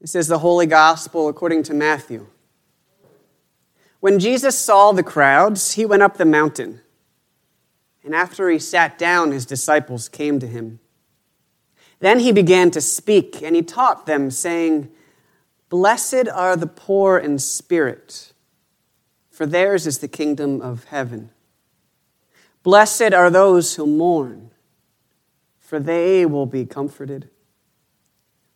This is the Holy Gospel according to Matthew. When Jesus saw the crowds, he went up the mountain. And after he sat down, his disciples came to him. Then he began to speak, and he taught them, saying, Blessed are the poor in spirit, for theirs is the kingdom of heaven. Blessed are those who mourn, for they will be comforted.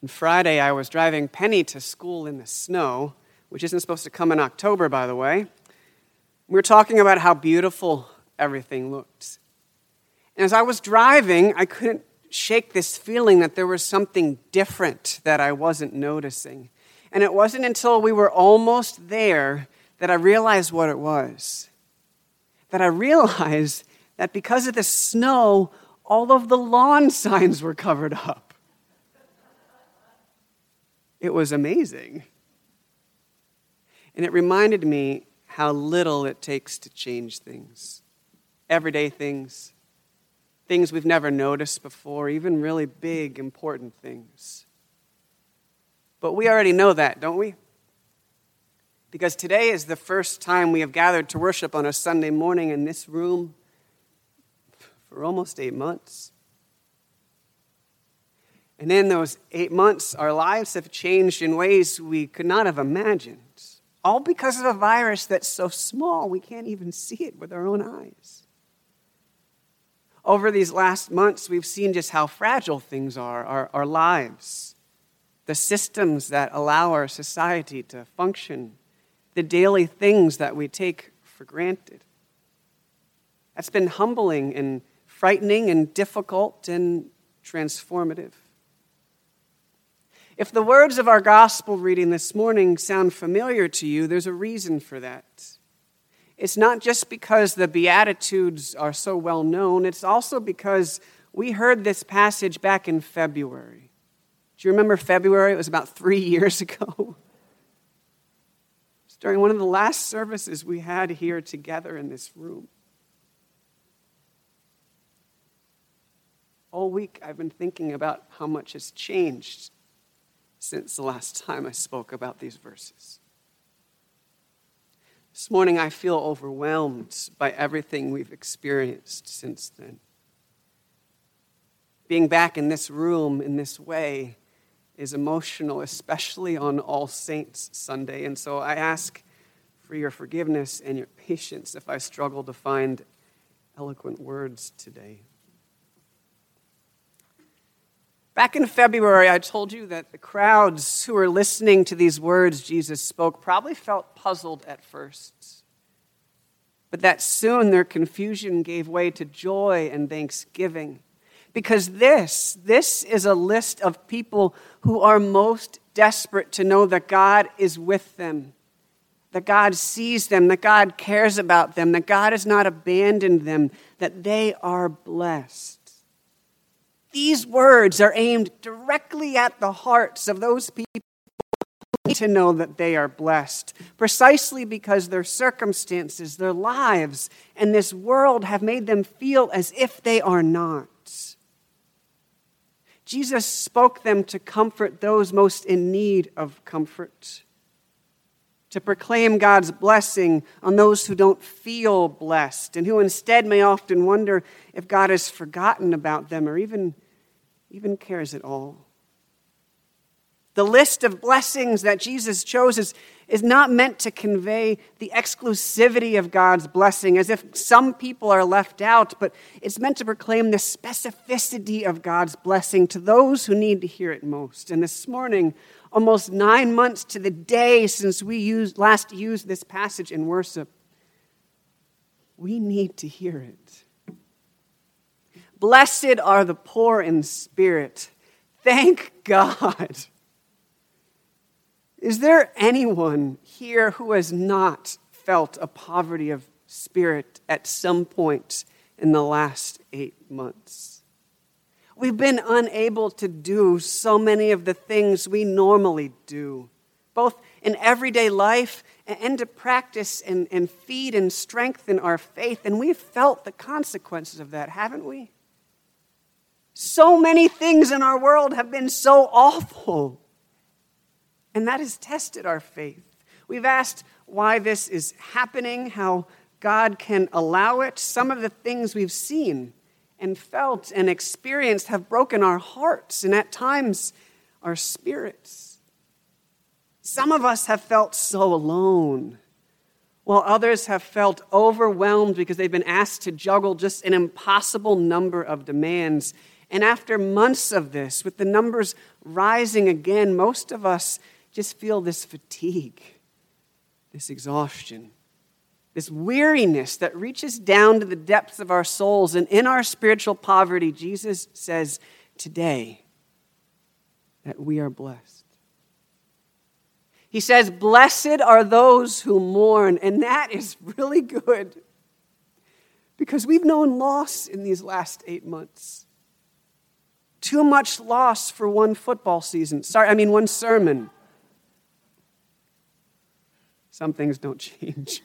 And Friday, I was driving Penny to school in the snow, which isn't supposed to come in October, by the way. We were talking about how beautiful everything looked. And as I was driving, I couldn't shake this feeling that there was something different that I wasn't noticing. And it wasn't until we were almost there that I realized what it was. That I realized that because of the snow, all of the lawn signs were covered up. It was amazing. And it reminded me how little it takes to change things everyday things, things we've never noticed before, even really big, important things. But we already know that, don't we? Because today is the first time we have gathered to worship on a Sunday morning in this room for almost eight months. And in those eight months, our lives have changed in ways we could not have imagined. All because of a virus that's so small we can't even see it with our own eyes. Over these last months, we've seen just how fragile things are our, our lives, the systems that allow our society to function, the daily things that we take for granted. That's been humbling and frightening and difficult and transformative. If the words of our gospel reading this morning sound familiar to you, there's a reason for that. It's not just because the Beatitudes are so well known, it's also because we heard this passage back in February. Do you remember February? It was about three years ago. It's during one of the last services we had here together in this room. All week I've been thinking about how much has changed since the last time I spoke about these verses. This morning, I feel overwhelmed by everything we've experienced since then. Being back in this room in this way is emotional, especially on All Saints Sunday. And so I ask for your forgiveness and your patience if I struggle to find eloquent words today. Back in February, I told you that the crowds who were listening to these words Jesus spoke probably felt puzzled at first, but that soon their confusion gave way to joy and thanksgiving. Because this, this is a list of people who are most desperate to know that God is with them, that God sees them, that God cares about them, that God has not abandoned them, that they are blessed. These words are aimed directly at the hearts of those people to know that they are blessed, precisely because their circumstances, their lives, and this world have made them feel as if they are not. Jesus spoke them to comfort those most in need of comfort, to proclaim God's blessing on those who don't feel blessed and who instead may often wonder if God has forgotten about them or even even cares at all. The list of blessings that Jesus chose is, is not meant to convey the exclusivity of God's blessing as if some people are left out, but it's meant to proclaim the specificity of God's blessing to those who need to hear it most. And this morning, almost nine months to the day since we used, last used this passage in worship, we need to hear it. Blessed are the poor in spirit. Thank God. Is there anyone here who has not felt a poverty of spirit at some point in the last eight months? We've been unable to do so many of the things we normally do, both in everyday life and to practice and, and feed and strengthen our faith. And we've felt the consequences of that, haven't we? So many things in our world have been so awful. And that has tested our faith. We've asked why this is happening, how God can allow it. Some of the things we've seen and felt and experienced have broken our hearts and at times our spirits. Some of us have felt so alone, while others have felt overwhelmed because they've been asked to juggle just an impossible number of demands. And after months of this, with the numbers rising again, most of us just feel this fatigue, this exhaustion, this weariness that reaches down to the depths of our souls. And in our spiritual poverty, Jesus says today that we are blessed. He says, Blessed are those who mourn. And that is really good because we've known loss in these last eight months. Too much loss for one football season. Sorry, I mean, one sermon. Some things don't change.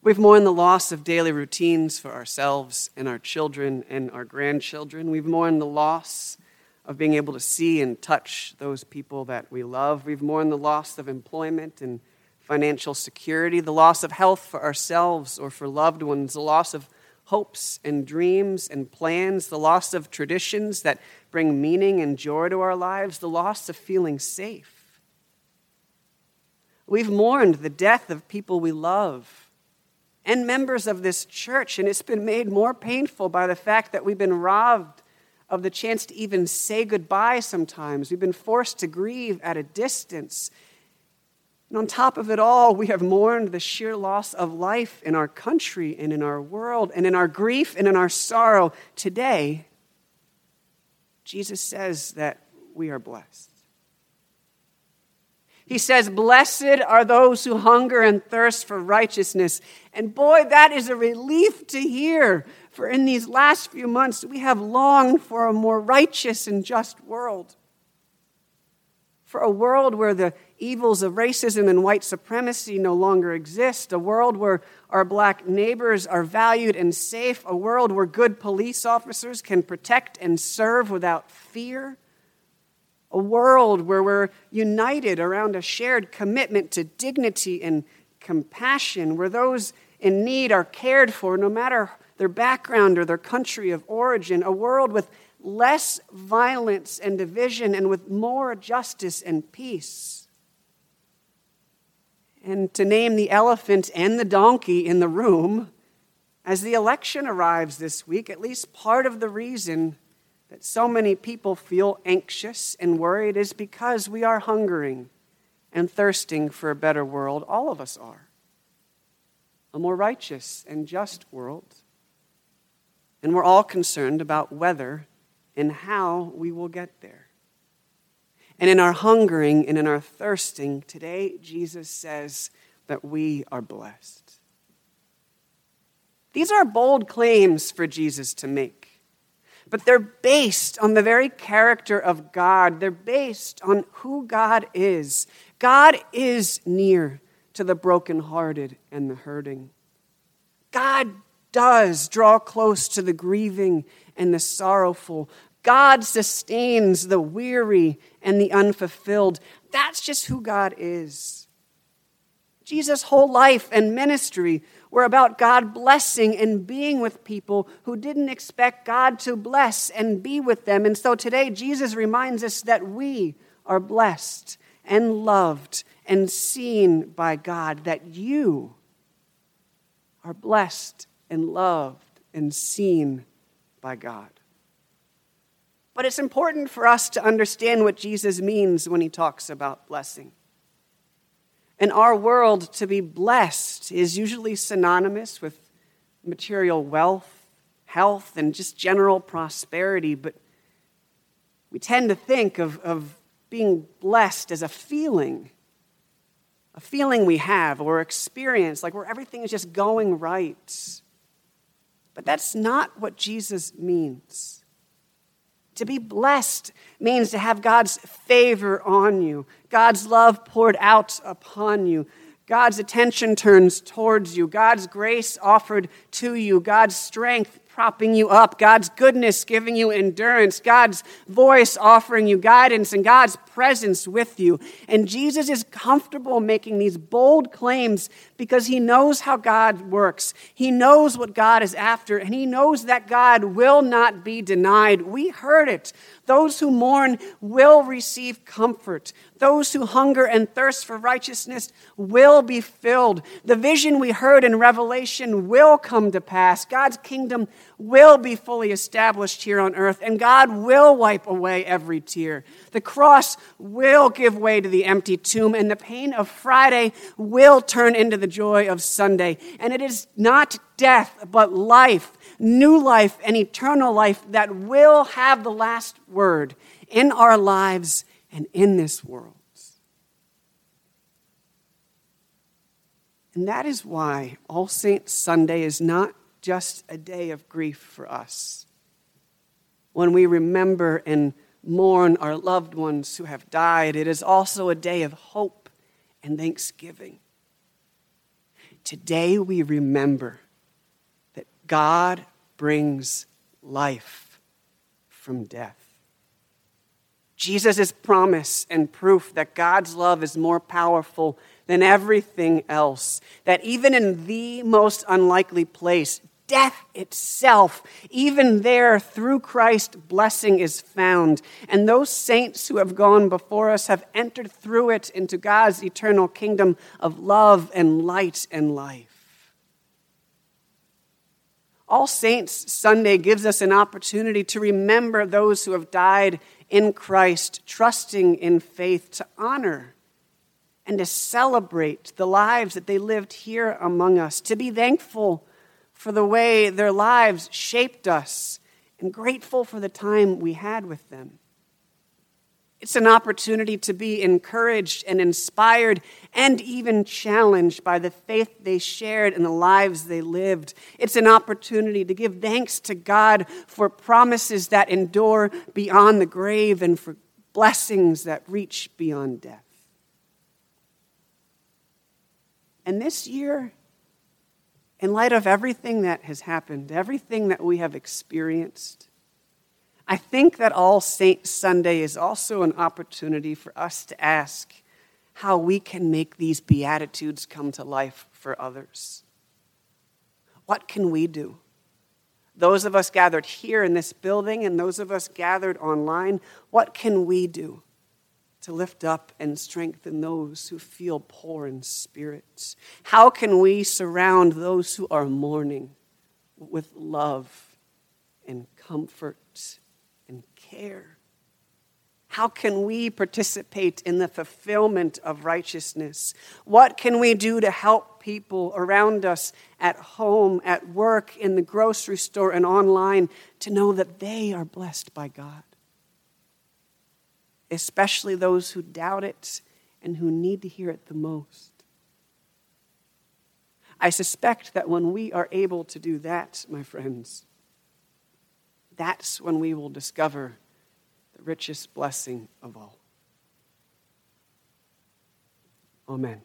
We've mourned the loss of daily routines for ourselves and our children and our grandchildren. We've mourned the loss of being able to see and touch those people that we love. We've mourned the loss of employment and financial security, the loss of health for ourselves or for loved ones, the loss of hopes and dreams and plans, the loss of traditions that bring meaning and joy to our lives, the loss of feeling safe. We've mourned the death of people we love and members of this church, and it's been made more painful by the fact that we've been robbed of the chance to even say goodbye sometimes. We've been forced to grieve at a distance. And on top of it all, we have mourned the sheer loss of life in our country and in our world, and in our grief and in our sorrow. Today, Jesus says that we are blessed. He says, Blessed are those who hunger and thirst for righteousness. And boy, that is a relief to hear. For in these last few months, we have longed for a more righteous and just world. For a world where the evils of racism and white supremacy no longer exist, a world where our black neighbors are valued and safe, a world where good police officers can protect and serve without fear a world where we're united around a shared commitment to dignity and compassion, where those in need are cared for no matter their background or their country of origin, a world with less violence and division and with more justice and peace. And to name the elephant and the donkey in the room, as the election arrives this week, at least part of the reason that so many people feel anxious and worried is because we are hungering and thirsting for a better world. All of us are. A more righteous and just world. And we're all concerned about whether and how we will get there. And in our hungering and in our thirsting, today Jesus says that we are blessed. These are bold claims for Jesus to make but they're based on the very character of God. They're based on who God is. God is near to the brokenhearted and the hurting. God does draw close to the grieving and the sorrowful. God sustains the weary and the unfulfilled. That's just who God is. Jesus' whole life and ministry were about God blessing and being with people who didn't expect God to bless and be with them. And so today, Jesus reminds us that we are blessed and loved and seen by God, that you are blessed and loved and seen by God. But it's important for us to understand what Jesus means when he talks about blessing. In our world, to be blessed is usually synonymous with material wealth, health, and just general prosperity, but we tend to think of, of being blessed as a feeling, a feeling we have or experience, like where everything is just going right. But that's not what Jesus means. To be blessed means to have God's favor on you, God's love poured out upon you, God's attention turns towards you, God's grace offered to you, God's strength propping you up, God's goodness giving you endurance, God's voice offering you guidance, and God's presence with you. And Jesus is comfortable making these bold claims because he knows how God works. He knows what God is after, and he knows that God will not be denied. We heard it. Those who mourn will receive comfort. Those who hunger and thirst for righteousness will be filled. The vision we heard in Revelation will come to pass. God's kingdom will be fully established here on earth, and God will wipe away every tear. The cross will give way to the empty tomb, and the pain of Friday will turn into the joy of Sunday. And it is not death, but life, new life, and eternal life that will have the last word in our lives and in this world. And that is why All Saints Sunday is not just a day of grief for us. When we remember and mourn our loved ones who have died, it is also a day of hope and thanksgiving. Today we remember that God brings life from death. Jesus' is promise and proof that God's love is more powerful than everything else, that even in the most unlikely place, death itself, even there, through Christ, blessing is found. And those saints who have gone before us have entered through it into God's eternal kingdom of love and light and life. All Saints Sunday gives us an opportunity to remember those who have died in Christ, trusting in faith, to honor and to celebrate the lives that they lived here among us, to be thankful for the way their lives shaped us and grateful for the time we had with them. It's an opportunity to be encouraged and inspired and even challenged by the faith they shared and the lives they lived. It's an opportunity to give thanks to God for promises that endure beyond the grave and for blessings that reach beyond death. And this year, in light of everything that has happened, everything that we have experienced, I think that All Saints Sunday is also an opportunity for us to ask how we can make these Beatitudes come to life for others. What can we do? Those of us gathered here in this building and those of us gathered online, what can we do to lift up and strengthen those who feel poor in spirit? How can we surround those who are mourning with love and comfort and care? How can we participate in the fulfillment of righteousness? What can we do to help people around us at home, at work, in the grocery store, and online to know that they are blessed by God? Especially those who doubt it and who need to hear it the most. I suspect that when we are able to do that, my friends, that's when we will discover the richest blessing of all. Amen.